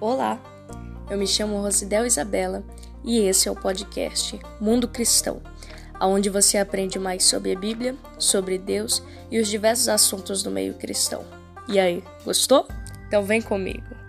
Olá, eu me chamo Rosidel Isabela e esse é o podcast Mundo Cristão, onde você aprende mais sobre a Bíblia, sobre Deus e os diversos assuntos do meio cristão. E aí, gostou? Então vem comigo!